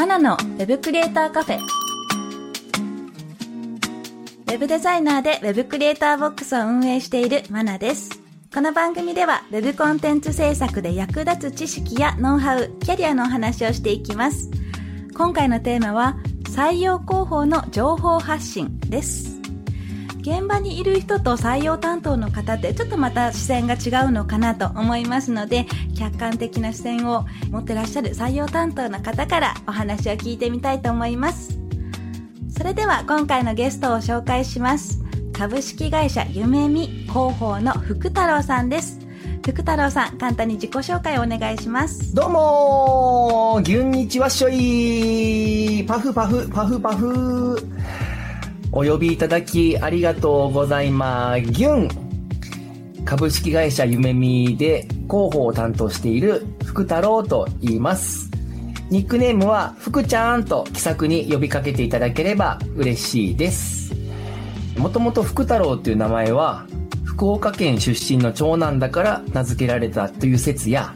マナのウェブクリエイターカフェ。ウェブデザイナーで Web クリエイターボックスを運営しているマナです。この番組では Web コンテンツ制作で役立つ知識やノウハウ、キャリアのお話をしていきます。今回のテーマは採用広報の情報発信です。現場にいる人と採用担当の方ってちょっとまた視線が違うのかなと思いますので客観的な視線を持ってらっしゃる採用担当の方からお話を聞いてみたいと思います。それでは今回のゲストを紹介します。株式会社ゆめみ広報の福太郎さんです。福太郎さん簡単に自己紹介をお願いします。どうもー、ぎゅんにちわっしょいパフパフ、パフパフ。お呼びいただきありがとうございます。ぎゅん。株式会社ゆめみで広報を担当している福太郎と言います。ニックネームは福ちゃんと気さくに呼びかけていただければ嬉しいです。もともと福太郎っていう名前は福岡県出身の長男だから名付けられたという説や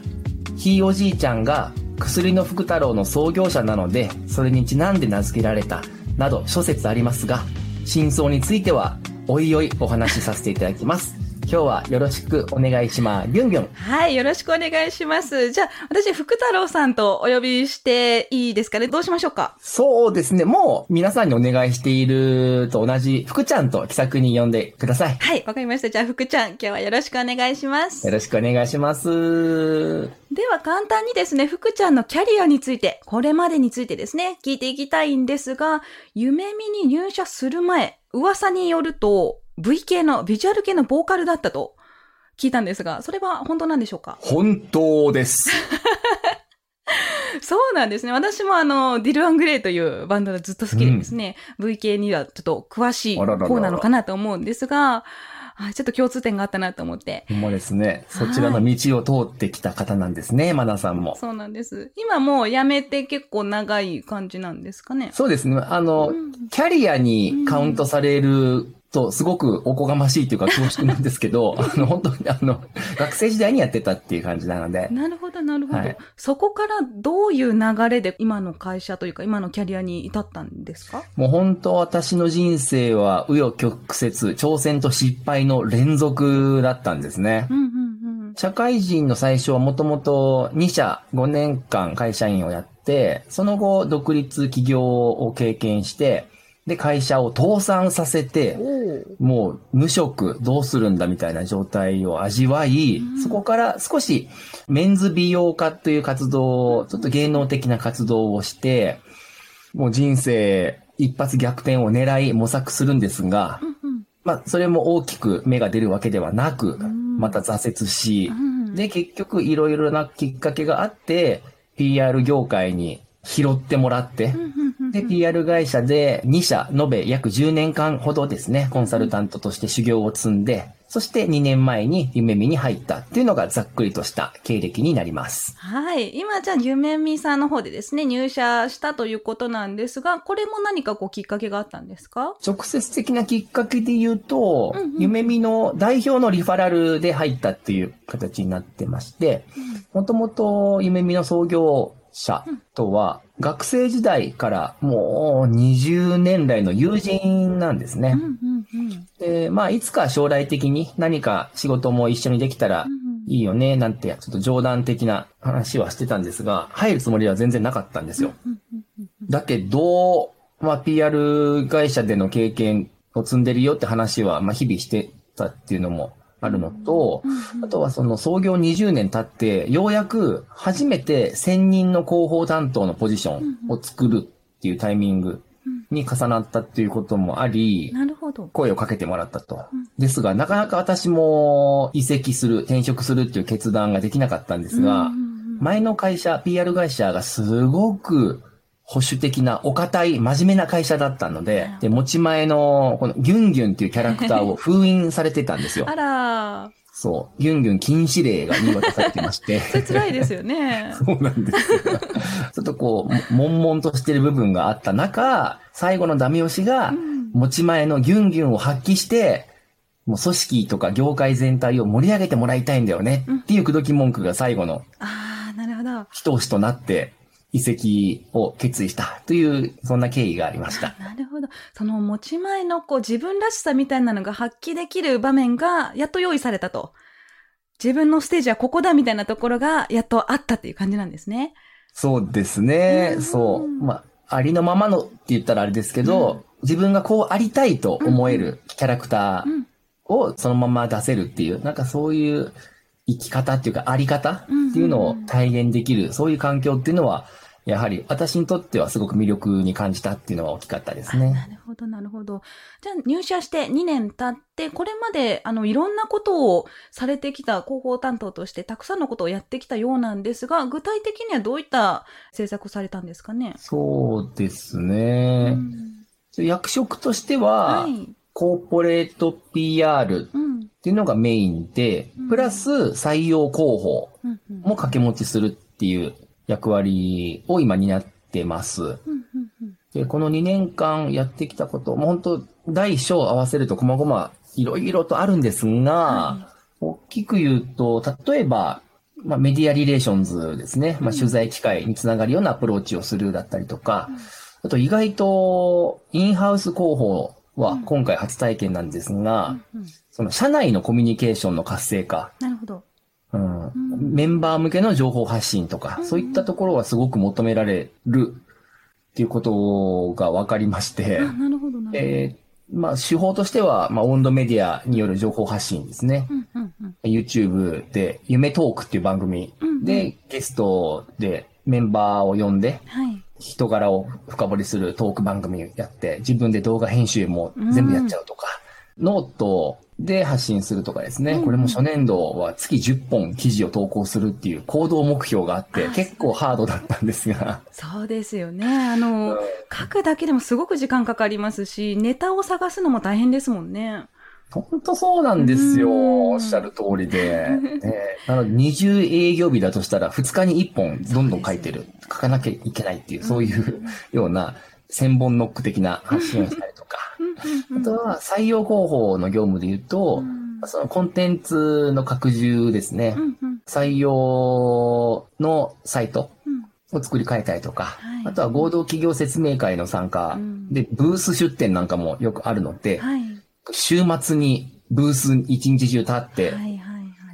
ひいおじいちゃんが薬の福太郎の創業者なのでそれにちなんで名付けられたなど諸説ありますが真相についてはおいおいお話しさせていただきます。今日はよろしくお願いします。ギュンギュン。はいよろしくお願いします。じゃあ私福太郎さんとお呼びしていいですかね？どうしましょうか？そうですね。もう皆さんにお願いしていると同じ福ちゃんと気さくに呼んでください。はい、わかりました。じゃあ、福ちゃん、今日はよろしくお願いします。よ。ろしくお願いします。では、簡単にですね、福ちゃんのキャリアについて、これまでについてですね、聞いていきたいんですが、夢見に入社する前、噂によると、V 系の、ビジュアル系のボーカルだったと聞いたんですが、それは本当なんでしょうか？本当です そうなんですね。私もあの、ディル・アングレイというバンドがずっと好きでですね、V 系にはちょっと詳しい方なのかなと思うんですが、はいちょっと共通点があったなと思って、もうですね、そちらの道を通ってきた方なんですね、マナさんも。そうなんです。今もう辞めて結構長い感じなんですかね？そうですね。あの、うんキャリアにカウントされると、すごくおこがましいというか恐縮なんですけど、あの、本当にあの、学生時代にやってたっていう感じなので、なるほど、なるほど、はいそこからどういう流れで今の会社というか今のキャリアに至ったんですか？もう本当私の人生は紆余曲折、挑戦と失敗の連続だったんですね。うんうんうん。社会人の最初はもともと2社5年間会社員をやって、その後独立起業を経験して、で、会社を倒産させて、もう無職どうするんだみたいな状態を味わい、うん。そこから少しメンズ美容家という活動を、ちょっと芸能的な活動をして、もう人生一発逆転を狙い模索するんですが、まあ、それも大きく芽が出るわけではなく、ん。また挫折し、うんで、結局いろいろなきっかけがあって、PR 業界に拾ってもらって、で、PR 会社で2社、延べ約10年間ほどですね、コンサルタントとして修行を積んで、そして2年前に夢見に入ったっていうのがざっくりとした経歴になります。はい。今、じゃあ、ゆめみさんの方でですね、入社したということなんですが、これも何かこうきっかけがあったんですか？直接的なきっかけで言うと、うんうん夢見の代表のリファラルで入ったっていう形になってまして、もともと夢見の創業者とは、学生時代からもう20年来の友人なんですね。で、まあ、いつか将来的に何か仕事も一緒にできたらいいよね、なんて、ちょっと冗談的な話はしてたんですが、入るつもりは全然なかったんですよ。だけど、まあ、PR 会社での経験を積んでるよって話は、まあ、日々してたっていうのもあるのと、あとはその創業20年経って、ようやく初めて専任の広報担当のポジションを作るっていうタイミングに重なったっていうこともあり、なるほど。声をかけてもらったと。ですが、なかなか私も移籍する、転職するっていう決断ができなかったんですが、前の会社、PR 会社がすごく保守的な、お堅い、真面目な会社だったので、で、持ち前の、このギュンギュンっていうキャラクターを封印されてたんですよ。あ。ら、そう。ギュンギュン禁止令が言い渡されてまして。それ辛いですよね。そうなんですよ。ちょっとこう、悶々としてる部分があった中、最後のダメ押しが、持ち前のギュンギュンを発揮して、もう組織とか業界全体を盛り上げてもらいたいんだよねっていう口説き文句が最後のああ、なるほど。一押しとなって、移籍を決意したという、そんな経緯がありました。なるほど。その持ち前のこう自分らしさみたいなのが発揮できる場面がやっと用意されたと。自分のステージはここだみたいなところがやっとあったっていう感じなんですね。そうですね。うんそう。まあ、ありのままのって言ったらあれですけど、自分がこうありたいと思えるキャラクターうん。をそのまま出せるっていう、なんかそういう生き方っていうかあり方っていうのを体現できる、そういう環境っていうのは、やはり私にとってはすごく魅力に感じたっていうのは大きかったですあなね。るほど、なるほど。じゃあ入社して2年経って、これまであのいろんなことをされてきた広報担当としてたくさんのことをやってきたようなんですが、具体的にはどういった政策をされたんですかね？そうですうね。ん役職としては、はい。コーポレート PR うん。っていうのがメインでうん、プラス採用広報も掛け持ちするっていう役割を今担ってます。で、この2年間やってきたこと、もう本当大小合わせると細々いろいろとあるんですが、は大きく言うと、例えば、まあ、メディアリレーションズですね。まあ、うん取材機会につながるようなアプローチをするだったりとか、うんあと意外とインハウス広報はうん今回初体験なんですが、その社内のコミュニケーションの活性化、なるほど。うんんメンバー向けの情報発信とか、うんそういったところはすごく求められるっていうことが分かりまして、あ、なるほど、なるほど。えーまあ、手法としては、まあ、温度メディアによる情報発信ですね。うんうんうん YouTube で、夢トークっていう番組うんうんで、ゲストでメンバーを呼んで、はい。人柄を深掘りするトーク番組やって、自分で動画編集も全部やっちゃうとか、ノートで発信するとかですね、うんこれも初年度は月10本記事を投稿するっていう行動目標があってあ、結構ハードだったんですが、そうですよね。あの、書くだけでもすごく時間かかりますし、ネタを探すのも大変ですもんね。本当そうなんですよ。うんおっしゃる通りで。ねなので、20営業日だとしたら、2日に1本どんどん書いてる。書かなきゃいけないっていう、そういうような、千本ノック的な発信をしたりとか。あとは、採用広報の業務で言うと、そのコンテンツの拡充ですね。採用のサイトを作り変えたりとか、はいあとは合同企業説明会の参加うんで、ブース出展なんかもよくあるので、はい。週末にブース一日中立って。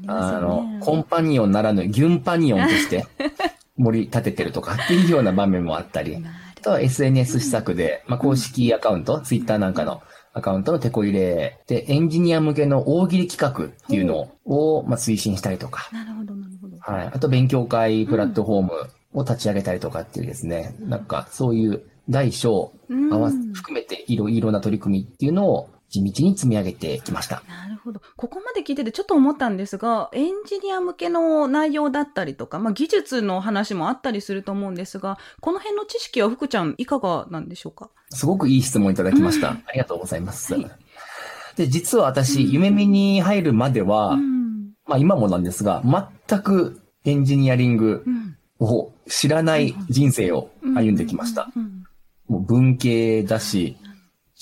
あ。の、コンパニオンならぬギュンパニオンとして 盛り立ててるとかっていうような場面もあったり、あとは SNS 施策で、まあ、公式アカウント、ツイッターなんかのアカウントの手こ入れで、エンジニア向けの大喜利企画っていうのを、まあ、推進したりとか、なるほど、なるほど。はい。あと勉強会プラットフォームを立ち上げたりとかっていうですね、なんかそういう大小うん含めていろいろな取り組みっていうのを地道に積み上げてきました。なるほど。ここまで聞いててちょっと思ったんですが、エンジニア向けの内容だったりとか、まあ、技術の話もあったりすると思うんですが、この辺の知識は福ちゃんいかがなんでしょうか？すごくいい質問いただきました。うんありがとうございます。はいで、実は私、うん夢見に入るまでは、うん。まあ今もなんですが、全くエンジニアリングうん。を知らない人生を歩んできました。うん。もう文系だし、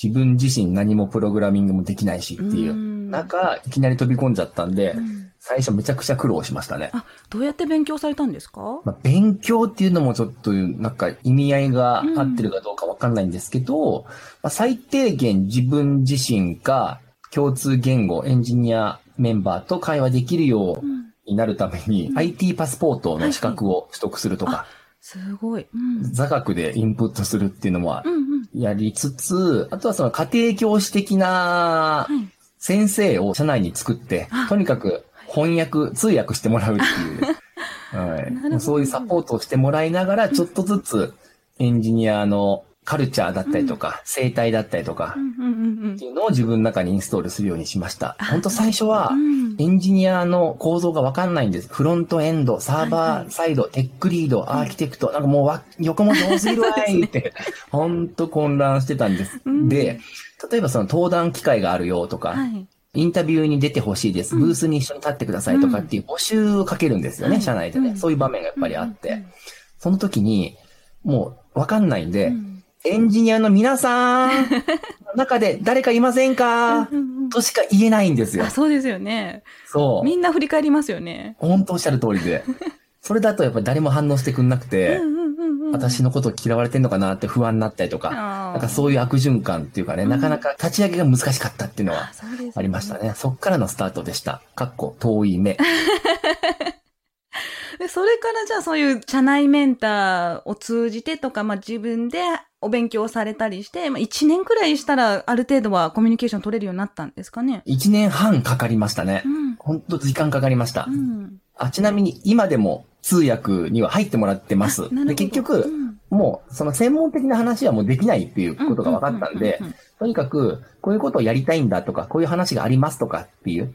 自分自身何もプログラミングもできないしっていう。うん。中、いきなり飛び込んじゃったんで、うん。最初めちゃくちゃ苦労しましたね。あ、どうやって勉強されたんですか？まあ、勉強っていうのもちょっとなんか意味合いが合ってるかどうかわかんないんですけど、まあ、最低限自分自身が共通言語、エンジニアメンバーと会話できるよううん。になるために、うん。IT パスポートの資格を取得するとか、すごい。うん。座学でインプットするっていうのもうんうん。やりつつ、あとはその家庭教師的なはい。先生を社内に作ってあ、とにかく翻訳、通訳してもらうっていう、はい、そういうサポートをしてもらいながら、ちょっとずつエンジニアのカルチャーだったりとか、生態だったりとかっていうのを自分の中にインストールするようにしました。あ本当最初はう、ん。エンジニアの構造がわかんないんです。フロントエンド、サーはいバはいーサイド、テックリード、アーキテクト、なんかもうわ横文字多すぎるわいって、ほんと混乱してたんです。うんで、例えばその登壇機会があるよとか、はい。インタビューに出てほしいです。うんブースに一緒に立ってくださいとかっていう募集をかけるんですよね、はい社内でね、うんそういう場面がやっぱりあって。うんその時に、もうわかんないんで、うんエンジニアの皆さん、中で誰かいませんか？うんうんうんとしか言えないんですよあ、。そうですよね。そう。みんな振り返りますよね。本当おっしゃる通りで。それだとやっぱり誰も反応してくんなくて、うんうんうんうん私のことを嫌われてんのかなって不安になったりとか、ななんかそういう悪循環っていうかね、なかなか立ち上げが難しかったっていうのはありましたね。ね。そっからのスタートでした。かっこ遠い目。で、それからじゃあそういう社内メンターを通じてとか、まあ自分でお勉強されたりして、まあ1年くらいしたらある程度はコミュニケーション取れるようになったんですかね？1年半かかりましたねう。ん。ほんと時間かかりましたう。ん。あ、ちなみに今でも通訳には入ってもらってます。あなるほどで、結局、うんもうその専門的な話はもうできないっていうことが分かったんでとにかくこういうことをやりたいんだとか、こういう話がありますとかっていう。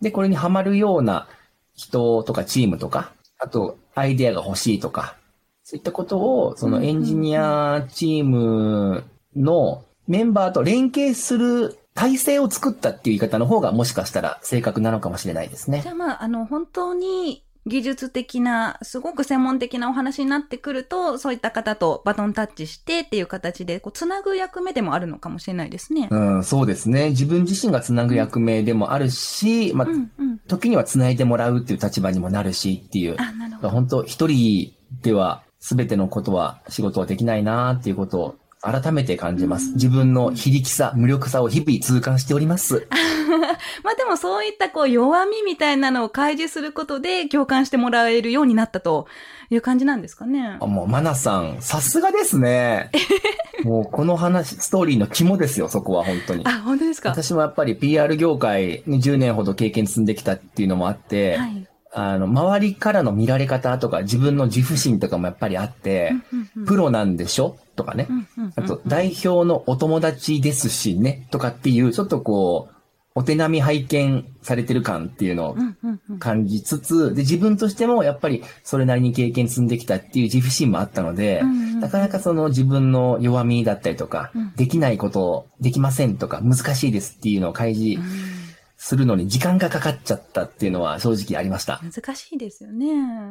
で、これにハマるような人とかチームとか、あとアイデアが欲しいとか、そういったことを、そのエンジニアチームのメンバーと連携する体制を作ったっていう言い方の方がもしかしたら正確なのかもしれないですねじ。ゃあまあ、あの、本当に技術的な、すごく専門的なお話になってくると、そういった方とバトンタッチしてっていう形で、こう、つなぐ役目でもあるのかもしれないですね。うん、そうですね。自分自身がつなぐ役目でもあるし、まあう、ん、うん。時にはつないでもらうっていう立場にもなるしっていう。あ、なるほど。本当一人では全てのことは仕事はできないなっていうことを改めて感じます。自分の非力さ、無力さを日々痛感しております。まあでもそういったこう弱みみたいなのを開示することで共感してもらえるようになったという感じなんですかねあ。もう、マナさん、さすがですね。もう、この話、ストーリーの肝ですよ、そこは本当に。あ、本当ですか？私もやっぱり PR 業界に10年ほど経験積んできたっていうのもあって、はい。あの、周りからの見られ方とか自分の自負心とかもやっぱりあって、プロなんでしょ？とかね。あと、代表のお友達ですしね、とかっていう、ちょっとこう、お手並み拝見されてる感っていうのを感じつつ、で、自分としてもやっぱりそれなりに経験積んできたっていう自負心もあったのでなかなかその自分の弱みだったりとかうん、できないことできませんとか、難しいですっていうのを開示するのに時間がかかっちゃったっていうのは正直ありました。難しいですよね。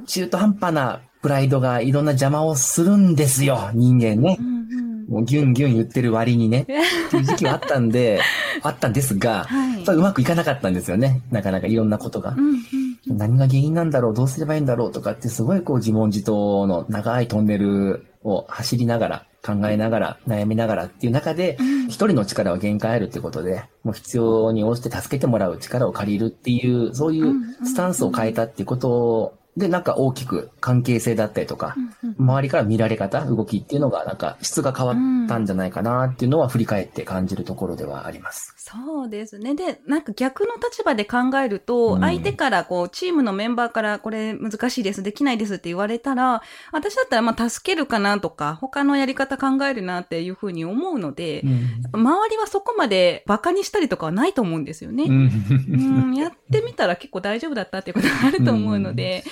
中途半端なプライドがいろんな邪魔をするんですよ、人間ねう。んうんもうギュンギュン言ってる割にね、っていう時期はあったんで、あったんですが、はい。うまくいかなかったんですよね。なかなかいろんなことが。う。んうん。何が原因なんだろう？どうすればいいんだろう？とかってすごいこう自問自答の長いトンネルを走りながら、考えながら、悩みながらっていう中で、うん。一人の力は限界あるってことで、もう必要に応じて助けてもらう力を借りるっていう、そういうスタンスを変えたっていうことで、なんか大きく関係性だったりとか、うんうん周りから見られ方、動きっていうのが、なんか質が変わったんじゃないかなっていうのは振り返って感じるところではあります。そうですね。で、なんか逆の立場で考えると、うん相手からこう、チームのメンバーからこれ難しいです、できないですって言われたら、私だったらまあ助けるかなとか、他のやり方考えるなっていうふうに思うので、周りはそこまでバカにしたりとかはないと思うんですよね。うん、やってみたら結構大丈夫だったっていうことがあると思うので、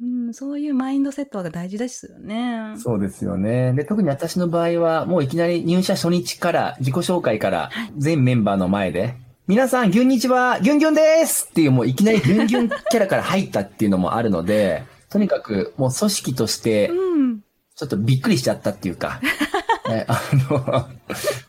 うん、そういうマインドセットが大事ですよね。そうですよね。で、特に私の場合は、もういきなり入社初日から、自己紹介から、全メンバーの前で、皆さん、ギュンにちは、ギュンギュンですっていう、もういきなりギュンギュンキャラから入ったっていうのもあるので、とにかく、もう組織として、うん。ちょっとびっくりしちゃったっていうか、えあの、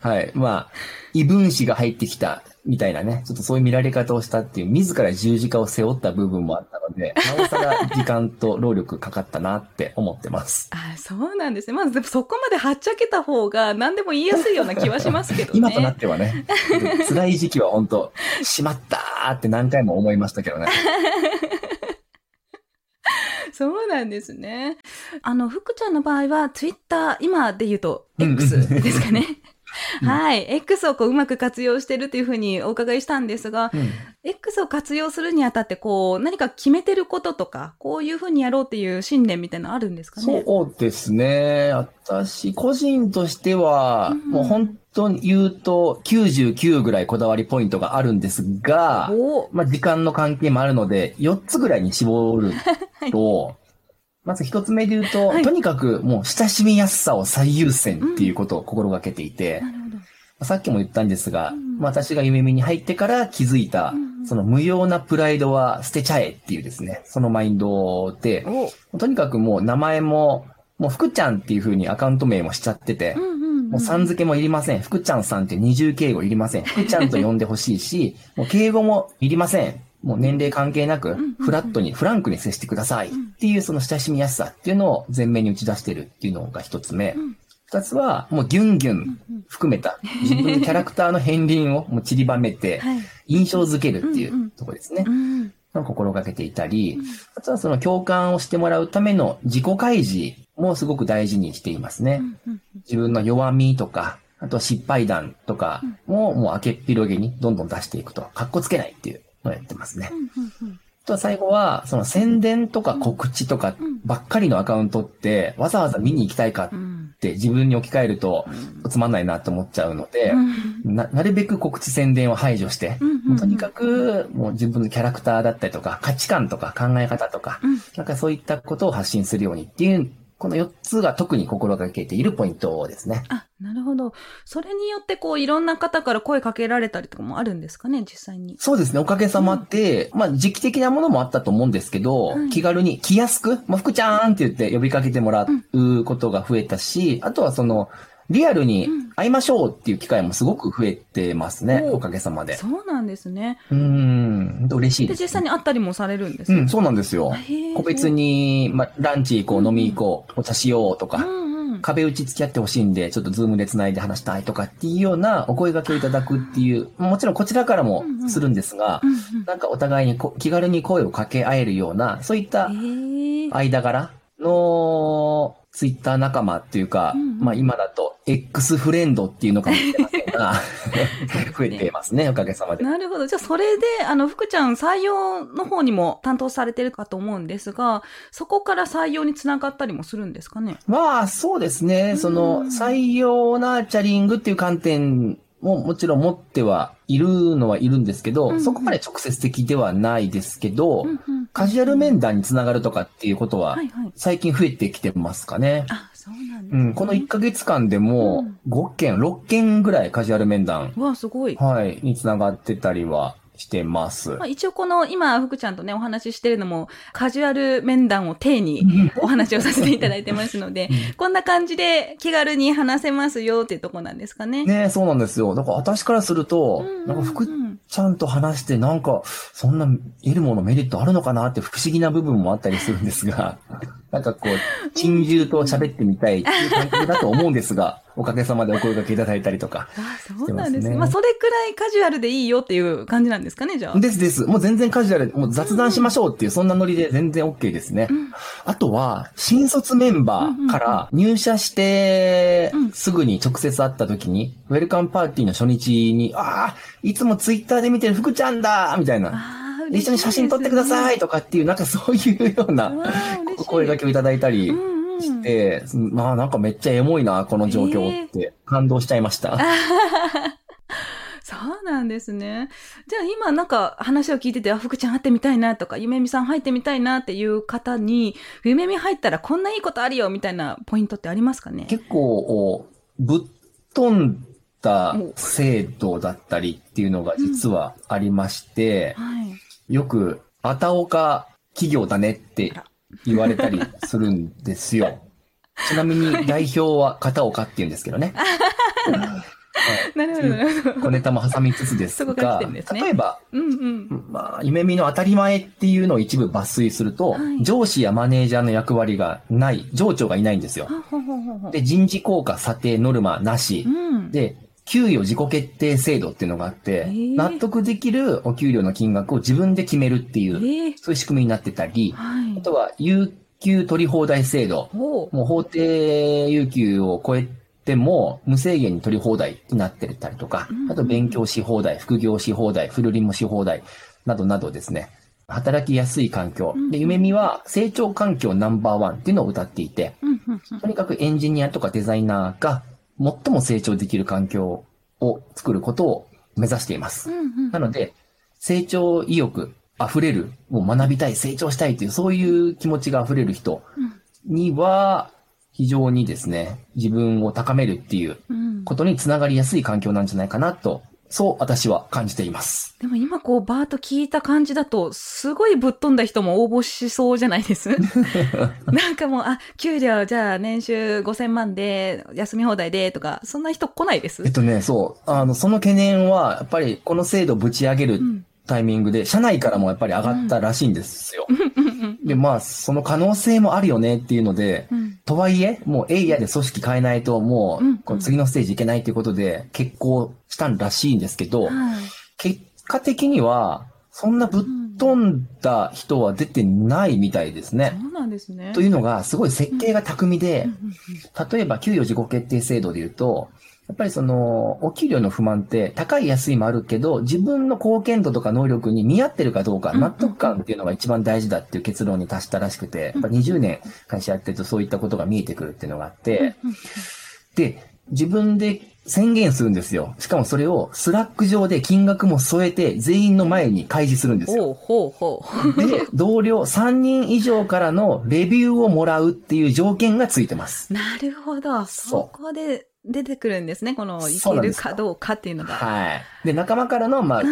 はい、まあ、異分子が入ってきたみたいなね、ちょっとそういう見られ方をしたっていう、自ら十字架を背負った部分もあったので、なおさら時間と労力かかったなって思ってます。あそうなんですね。まず、でもそこまではっちゃけた方が何でも言いやすいような気はしますけどね。今となってはね、辛い時期は本当しまったーって何回も思いましたけどね。そうなんですね。あの、福ちゃんの場合は、ツイッター、今で言うと、うん X ですかね。うんはい。X をこう、うまく活用してるというふうにお伺いしたんですが、うん X を活用するにあたって、こう、何か決めてることとか、こういうふうにやろうっていう信念みたいなのあるんですかね？そうですね。私、個人としては、うんもう本当に言うと99ぐらいこだわりポイントがあるんですが、おまあ時間の関係もあるので、4つぐらいに絞ると、まず1つ目で言うと、はいとにかくもう親しみやすさを最優先っていうことを心がけていて、なるほど。さっきも言ったんですが、うんまあ私が夢見に入ってから気づいた、うんその無用なプライドは捨てちゃえっていうですね、そのマインドで、おとにかくもう名前も、もう福ちゃんっていう風にアカウント名もしちゃっててうん、うんうん。もうさん付けもいりません。福ちゃんさんって二重敬語いりません。福ちゃんと呼んでほしいし、もう敬語もいりません。もう年齢関係なくフラットに、フランクに接してくださいっていうその親しみやすさっていうのを前面に打ち出してるっていうのが一つ目。ん。二つは、もうギュンギュン含めた 自分のキャラクターの片鱗をもう散りばめてはい、印象づけるっていうところですね。心がけていたり、あとはその共感をしてもらうための自己開示もすごく大事にしていますね。うん自分の弱みとか、あとは失敗談とかももう開けっ広げにどんどん出していくと、かっこつけないっていう。のをやってますね。とは最後は、その宣伝とか告知とかばっかりのアカウントって、わざわざ見に行きたいかっうん。て自分に置き換えると、つまんないなと思っちゃうので、うん。な、なるべく告知宣伝を排除して、とにかく、もう自分のキャラクターだったりとか、価値観とか考え方とか、うん。なんかそういったことを発信するようにっていう、この4つが特に心がけているポイントですね。あ、なるほど。それによってこういろんな方から声かけられたりとかもあるんですかね、実際に。そうですね、おかげさまで、まあ時期的なものもあったと思うんですけど、はい気軽に来やすく、まあ、福ちゃんって言って呼びかけてもらうことが増えたし、あとはその、リアルに会いましょうっていう機会もすごく増えてますね、おおかげさまで。そうなんですね。うーん、嬉しいで、です、実際に会ったりもされるんですねうん、そうなんですよ。個別に、まあ、ランチ行こう、飲み行こう、お茶しようとか、うんうん。壁打ち付き合ってほしいんで、ちょっとズームで繋いで話したいとかっていうようなお声掛けをいただくっていう、もちろんこちらからもするんですが、うんうんなんかお互いにこ気軽に声をかけ合えるような、そういった間柄のツイッター仲間っていうか、うんうんまあ今だと X フレンドっていうのかもしれませんが、増えてますね、おかげさまで。なるほど。じゃあ、それで、あの、福ちゃん採用の方にも担当されてるかと思うんですが、そこから採用につながったりもするんですかね？まあ、そうですね。その、採用ナーチャリングっていう観点ももちろん持ってはいるのはいるんですけど、うんそこまで直接的ではないですけど、うんうんカジュアル面談につながるとかっていうことは。最近増えてきてますかね。あ、そうなんです、ね。うん、この1ヶ月間でも5件、6件ぐらいカジュアル面談、うわ、すごい。はい、につながってたりはしてます。まあ、一応この今、福ちゃんとね、お話ししてるのも、カジュアル面談を体にお話をさせていただいてますので、こんな感じで気軽に話せますよっていうとこなんですかね。ねそうなんですよ。だから私からすると、なんか福ちゃんと話してなんか、そんな得るものメリットあるのかなって不思議な部分もあったりするんですが、なんかこう、珍獣と喋ってみたいっていう感覚だと思うんですが、おかげさまでお声掛けいただいたりとか。あ、そうなんですね。まあ、それくらいカジュアルでいいよっていう感じなんですかね、じゃあ。ですです。もう全然カジュアル、もう雑談しましょうっていう、そんなノリで全然 OK ですね。あとは、新卒メンバーから入社してうん、すぐに直接会った時に、ウェルカムパーティーの初日に、ああ、いつもツイッターで見てる福ちゃんだみたいな。一緒に写真撮ってくださいとかっていう、なんかそういうような声掛けをいただいたりうんうんして、まあなんかめっちゃエモいな、この状況って感動しちゃいました。そうなんですね。じゃあ今なんか話を聞いてて、あ、福ちゃん会ってみたいなとか、ゆめみさん入ってみたいなっていう方に、ゆめみ入ったらこんないいことあるよみたいなポイントってありますかね？結構、ぶっ飛んだ制度だったりっていうのが実はありまして、はい。よく、あたおか企業だねって言われたりするんですよ。ちなみに代表は片岡って言うんですけどね。なるほど、なるほど。小ネタも挟みつつですが、ね例えば、うんうん。まあ、夢見の当たり前っていうのを一部抜粋すると、はい上司やマネージャーの役割がない、上長がいないんですよ。で、人事効果査定ノルマなしう。ん。で、給与自己決定制度っていうのがあって、ー納得できるお給料の金額を自分で決めるっていう、ええそういう仕組みになってたり、はいあ。とは、有給取り放題制度。もう法定有給を超えても無制限に取り放題になってたりとかうんう、んあと勉強し放題、副業し放題、フルリモし放題などなどですね、働きやすい環境。で、夢見は成長環境ナンバーワンっていうのを歌っていて。とにかくエンジニアとかデザイナーが最も成長できる環境を作ることを目指していますう。んうんなので、成長意欲溢れる、もう学びたい、成長したいという、そういう気持ちが溢れる人には、非常にですね、自分を高めるっていううん。ことにつながりやすい環境なんじゃないかなと、そう私は感じています。でも今こうバーッと聞いた感じだと、すごいぶっ飛んだ人も応募しそうじゃないです？なんかもう、あ、給料じゃあ年収5000万で、休み放題でとか、そんな人来ないです？えっとね、そう、あの、その懸念は、やっぱりこの制度をぶち上げるうん。タイミングで、社内からもやっぱり上がったらしいんですよ。で、まあ、その可能性もあるよねっていうので、うんとはいえ、もうエイヤで組織変えないと、もうこの次のステージいけないということで、結婚したんらしいんですけど、はい。結果的には、そんなぶっ飛んだ人は出てないみたいですね。そうなんですね。というのが、すごい設計が巧みでうん、うん例えば給与自己決定制度で言うと、やっぱりその、お給料の不満って高い安いもあるけど、自分の貢献度とか能力に見合ってるかどうか、うん納得感っていうのが一番大事だっていう結論に達したらしくて、やっぱ20年会社やってるとそういったことが見えてくるっていうのがあって、うんで、自分で宣言するんですよ。しかもそれを Slack 上で金額も添えて全員の前に開示するんですよ。ほうほうほう。で、同僚3人以上からのレビューをもらうっていう条件がついてます。なるほど。そこで出てくるんですね。この、いけるかどうかっていうのが。はい。で、仲間からの、まあ、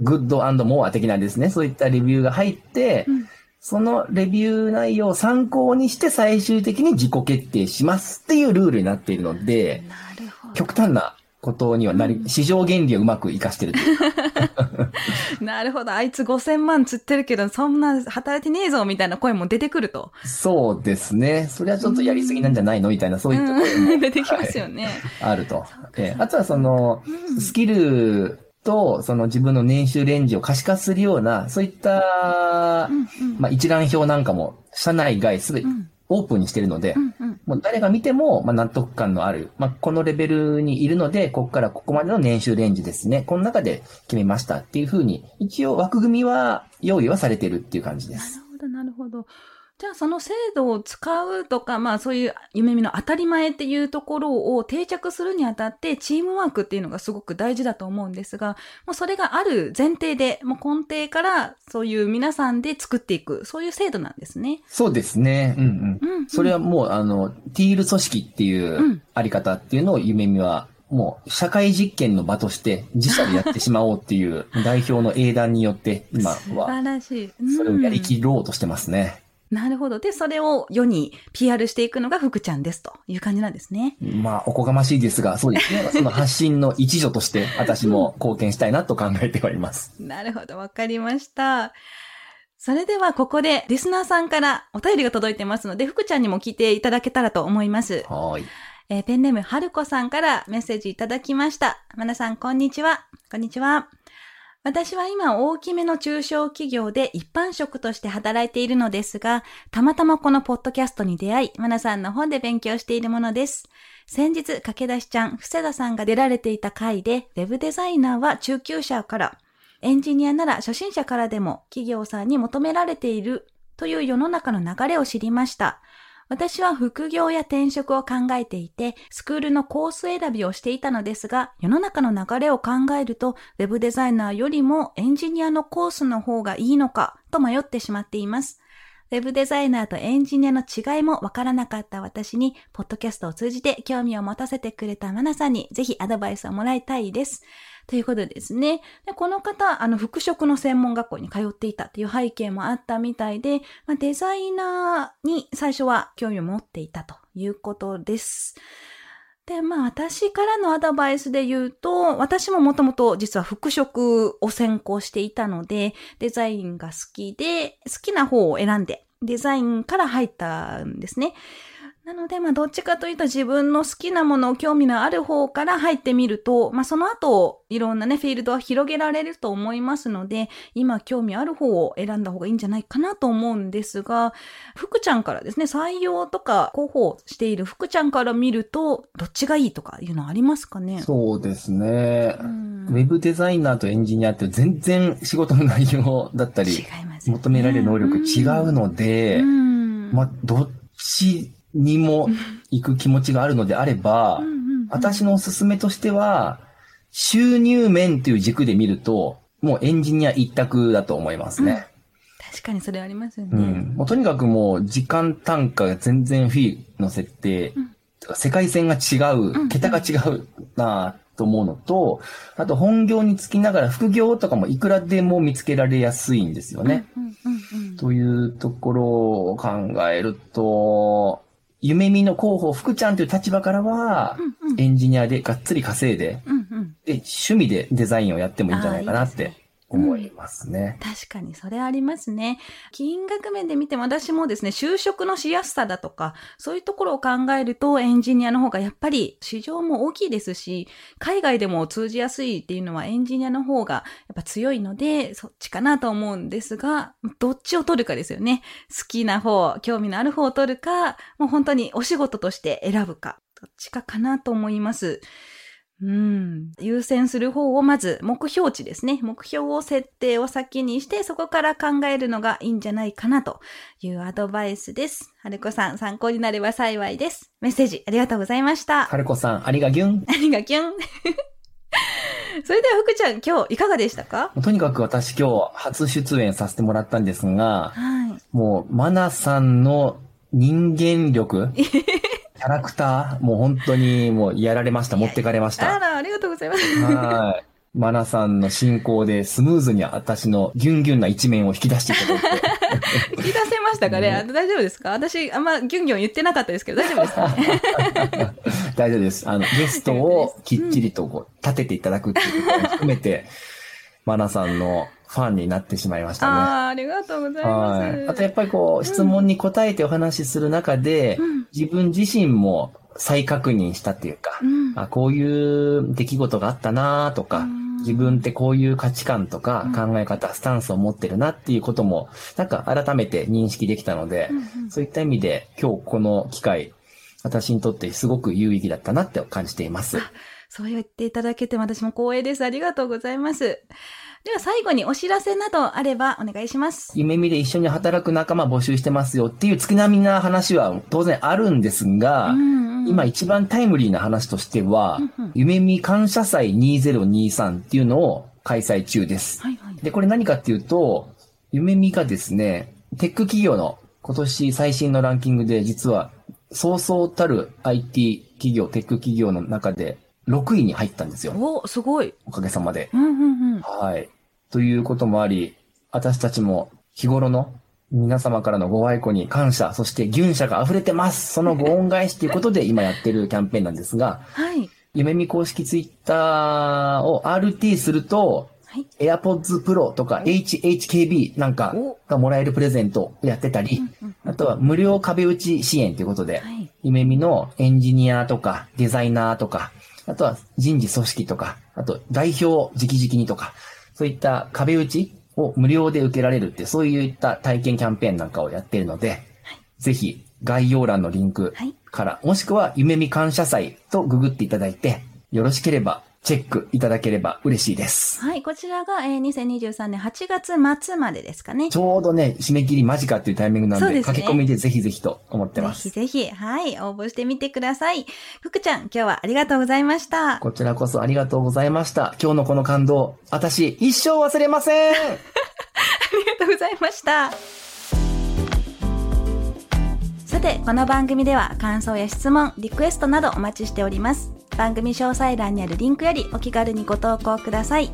グッドモア的なですね、そういったレビューが入って、うんそのレビュー内容を参考にして最終的に自己決定しますっていうルールになっているので、なるほど。極端なことにはなり、市場原理をうまく活かしてるっていう なるほど。あいつ5000万釣ってるけど、そんな働いてねえぞみたいな声も出てくると。そうですね。それはちょっとやりすぎなんじゃないのみたいな、そういった声もうん 出てきますよね。あると。えーあとはその、うんスキルと、その自分の年収レンジを可視化するような、そういった、うんうんまあ、一覧表なんかも、社内外すべてうんオープンにしてるので、うんうんもう誰が見ても、まあ、納得感のある、まあ、このレベルにいるので、ここからここまでの年収レンジですね。この中で決めましたっていうふうに、一応枠組みは用意はされてるっていう感じです。なるほど、なるほど。じゃあその制度を使うとか、まあそういう夢見の当たり前っていうところを定着するにあたってチームワークっていうのがすごく大事だと思うんですが、もうそれがある前提で、もう根底からそういう皆さんで作っていく、そういう制度なんですね。そうですね。うんうん。うん、うん。それはもう、あの、ティール組織っていううんあり方っていうのを夢見は、もう社会実験の場として自社でやってしまおうっていう代表の英断によって今素は晴らしい。うんそれをやりきろうとしてますね。なるほど。で、それを世に PR していくのが福ちゃんですという感じなんですね。まあ、おこがましいですが、そうですね。その発信の一助として私も貢献したいなと考えております。なるほど、わかりました。それではここでリスナーさんからお便りが届いてますので、福ちゃんにも聞いていただけたらと思います。はーい。えーペンネームはるこさんからメッセージいただきました。まなさん、こんにちは。こんにちは。私は今大きめの中小企業で一般職として働いているのですが、たまたまこのポッドキャストに出会い、まなさんの本で勉強しているものです。先日、駆け出しちゃん、布施田さんが出られていた回で、ウェブデザイナーは中級者から、エンジニアなら初心者からでも企業さんに求められているという世の中の流れを知りました。私は副業や転職を考えていて、スクールのコース選びをしていたのですが、世の中の流れを考えると、ウェブデザイナーよりもエンジニアのコースの方がいいのか、と迷ってしまっています。ウェブデザイナーとエンジニアの違いもわからなかった私に、ポッドキャストを通じて興味を持たせてくれたマナさんに、ぜひアドバイスをもらいたいです。ということですね。でこの方、あの、服飾の専門学校に通っていたっていう背景もあったみたいで、まあ、デザイナーに最初は興味を持っていたということです。で、まあ私からのアドバイスで言うと、私ももともと実は服飾を専攻していたので、デザインが好きで、好きな方を選んで、デザインから入ったんですね。なので、まあ、どっちかというと自分の好きなもの、興味のある方から入ってみると、まあ、その後、いろんなね、フィールドは広げられると思いますので、今興味ある方を選んだ方がいいんじゃないかなと思うんですが、福ちゃんからですね、採用とか広報している福ちゃんから見ると、どっちがいいとかいうのありますかね？そうですね。うん。ウェブデザイナーとエンジニアって全然仕事の内容だったり、違いますよね。求められる能力違うので、うん。まあ、どっちにも行く気持ちがあるのであればうん、うんうん私のおすすめとしては、収入面っていう軸で見ると、もうエンジニア一択だと思いますね。確かにそれありますよね。うん。もうとにかくもう時間単価が全然フィーの設定、うん世界線が違う、うん桁が違うなと思うのと、あと本業につきながら副業とかもいくらでも見つけられやすいんですよね。うんうんうんうんというところを考えると、夢見の候補、福ちゃんという立場からは、うんうん。エンジニアでがっつり稼いで、うんうん。で、趣味でデザインをやってもいいんじゃないかなって思いますね。確かにそれありますね。金額面で見ても私もですね、就職のしやすさだとか、そういうところを考えるとエンジニアの方がやっぱり市場も大きいですし、海外でも通じやすいっていうのはエンジニアの方がやっぱ強いので、そっちかなと思うんですが、どっちを取るかですよね。好きな方、興味のある方を取るか、もう本当にお仕事として選ぶか、どっちかかなと思います。うん。優先する方をまず目標値ですね。目標を設定を先にして、そこから考えるのがいいんじゃないかなというアドバイスです。はるこさん、参考になれば幸いです。メッセージありがとうございました。はるこさん、ありがぎゅん。ありがぎゅん。それでは福ちゃん、今日いかがでしたか？とにかく私今日初出演させてもらったんですが、はい、もう、マナさんの人間力 キャラクター、もう本当にもうやられました。持ってかれました。あら、ありがとうございます。はい。マナさんの進行でスムーズに私のギュンギュンな一面を引き出していただいて。引き出せましたかね、大丈夫ですか？私、あんまギュンギュン言ってなかったですけど、大丈夫ですかね 大丈夫です。あの、ゲストをきっちりとこう立てていただくっていうことも含めて、マナさんのファンになってしまいましたね。ああ、ありがとうございます。はい。あとやっぱりこう、質問に答えてお話しする中で、うん、自分自身も再確認したっていうか、うん、あこういう出来事があったなとか、自分ってこういう価値観とか考え方、スタンスを持ってるなっていうことも、なんか改めて認識できたので、うんうん、そういった意味で今日この機会、私にとってすごく有意義だったなって感じています。そう言っていただけて私も光栄です。ありがとうございます。では最後にお知らせなどあればお願いします。夢見で一緒に働く仲間募集してますよっていう月並みな話は当然あるんですが、うんうん、今一番タイムリーな話としては、うんうん、夢見感謝祭2023っていうのを開催中です。はいはい、で、これ何かっていうと、夢見がですね、テック企業の今年最新のランキングで実はそうそうたる IT 企業、テック企業の中で6位に入ったんですよ。お、すごい。おかげさまで。うんうんうん。はい。ということもあり、私たちも日頃の皆様からのご愛顧に感謝、そして牛舎が溢れてます。そのご恩返しということで今やってるキャンペーンなんですが、はい。夢見公式ツイッターを RT すると、はい、AirPods Pro とか HHKB なんかがもらえるプレゼントをやってたり、あとは無料壁打ち支援ということで、はい、夢見のエンジニアとかデザイナーとか、あとは人事組織とか、あと代表直々にとか、そういった壁打ちを無料で受けられるって、そういった体験キャンペーンなんかをやっているので、はい、ぜひ概要欄のリンクから、はい、もしくは夢見感謝祭とググっていただいて、よろしければチェックいただければ嬉しいです。はい、こちらが、えー、2023年8月末までですかね。ちょうどね、締め切り間近っていうタイミングなんで、でね、書き込みでぜひぜひと思ってます。ぜひぜひ、はい、応募してみてください。福ちゃん、今日はありがとうございました。こちらこそありがとうございました。今日のこの感動、私、一生忘れません ありがとうございました。さて、この番組では感想や質問、リクエストなどお待ちしております。番組詳細欄にあるリンクよりお気軽にご投稿ください。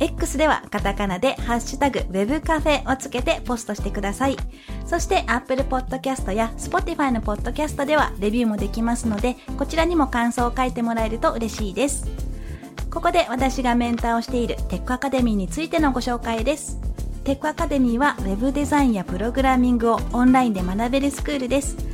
X ではカタカナでハッシュタグ web カフェをつけてポストしてください。そして Apple Podcast や Spotify の Podcast ではレビューもできますので、こちらにも感想を書いてもらえると嬉しいです。ここで私がメンターをしているテックアカデミーについてのご紹介です。テックアカデミーは Web デザインやプログラミングをオンラインで学べるスクールです。